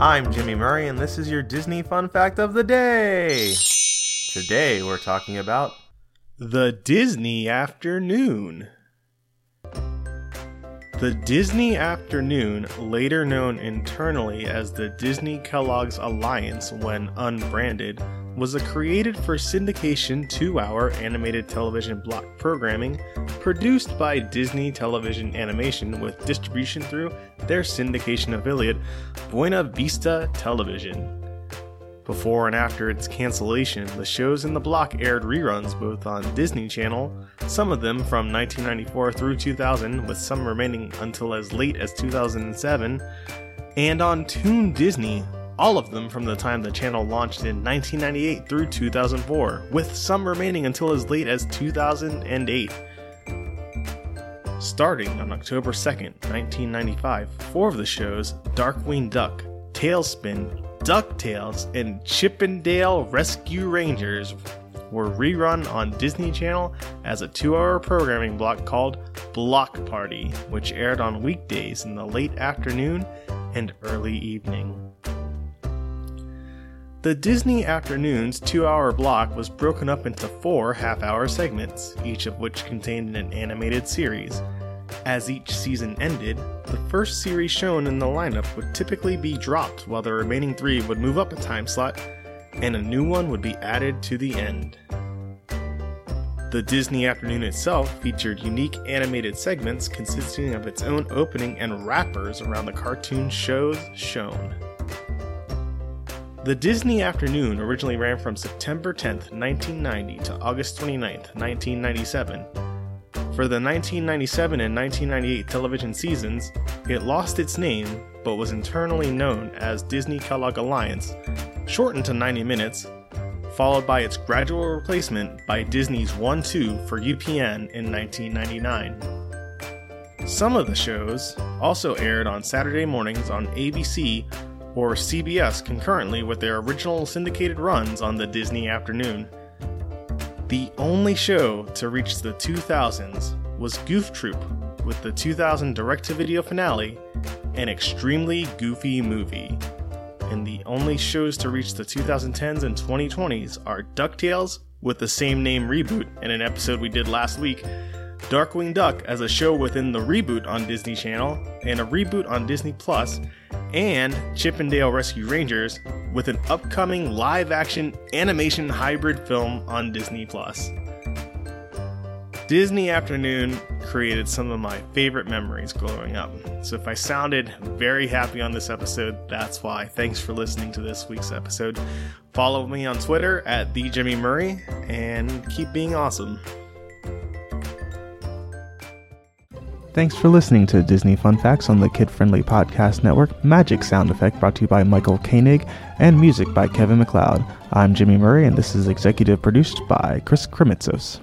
I'm Jimmy Murray, and this is your Disney Fun Fact of the Day. Today we're talking about The Disney Afternoon. The Disney Afternoon, later known internally as the Disney Kellogg's Alliance when unbranded, was a created for syndication two hour animated television block programming produced by Disney Television Animation with distribution through their syndication affiliate, Buena Vista Television. Before and after its cancellation, the shows in the block aired reruns both on Disney Channel, some of them from 1994 through 2000, with some remaining until as late as 2007, and on Toon Disney, all of them from the time the channel launched in 1998 through 2004, with some remaining until as late as 2008. Starting on October 2nd, 1995, four of the shows Darkwing Duck, TaleSpin, DuckTales, and Chip 'n Dale Rescue Rangers were rerun on Disney Channel as a two hour programming block called Block Party, which aired on weekdays in the late afternoon and early evening. The Disney Afternoons two hour block was broken up into four half hour segments, each of which contained an animated series. As each season ended, the first series shown in the lineup would typically be dropped while the remaining three would move up a time slot and a new one would be added to the end. The Disney Afternoon itself featured unique animated segments consisting of its own opening and wrappers around the cartoon shows shown. The Disney Afternoon originally ran from September 10, 1990 to August 29, 1997. For the 1997 and 1998 television seasons, it lost its name but was internally known as Disney Kellogg Alliance, shortened to 90 minutes, followed by its gradual replacement by Disney's One Too for UPN in 1999. Some of the shows also aired on Saturday mornings on ABC or CBS concurrently with their original syndicated runs on the Disney afternoon. The only show to reach the 2000s was Goof Troop, with the 2000 direct to video finale, an extremely goofy movie. And the only shows to reach the 2010s and 2020s are DuckTales, with the same name reboot in an episode we did last week, Darkwing Duck as a show within the reboot on Disney Channel, and a reboot on Disney Plus, and Chip 'n Dale Rescue Rangers with an upcoming live action animation hybrid film on Disney Plus. Disney Afternoon created some of my favorite memories growing up. So if I sounded very happy on this episode, that's why. Thanks for listening to this week's episode. Follow me on Twitter at the Jimmy Murray and keep being awesome. Thanks for listening to Disney Fun Facts on the kid friendly podcast network Magic Sound Effect, brought to you by Michael Koenig, and music by Kevin MacLeod. I'm Jimmy Murray, and this is executive produced by Chris Kremitzos.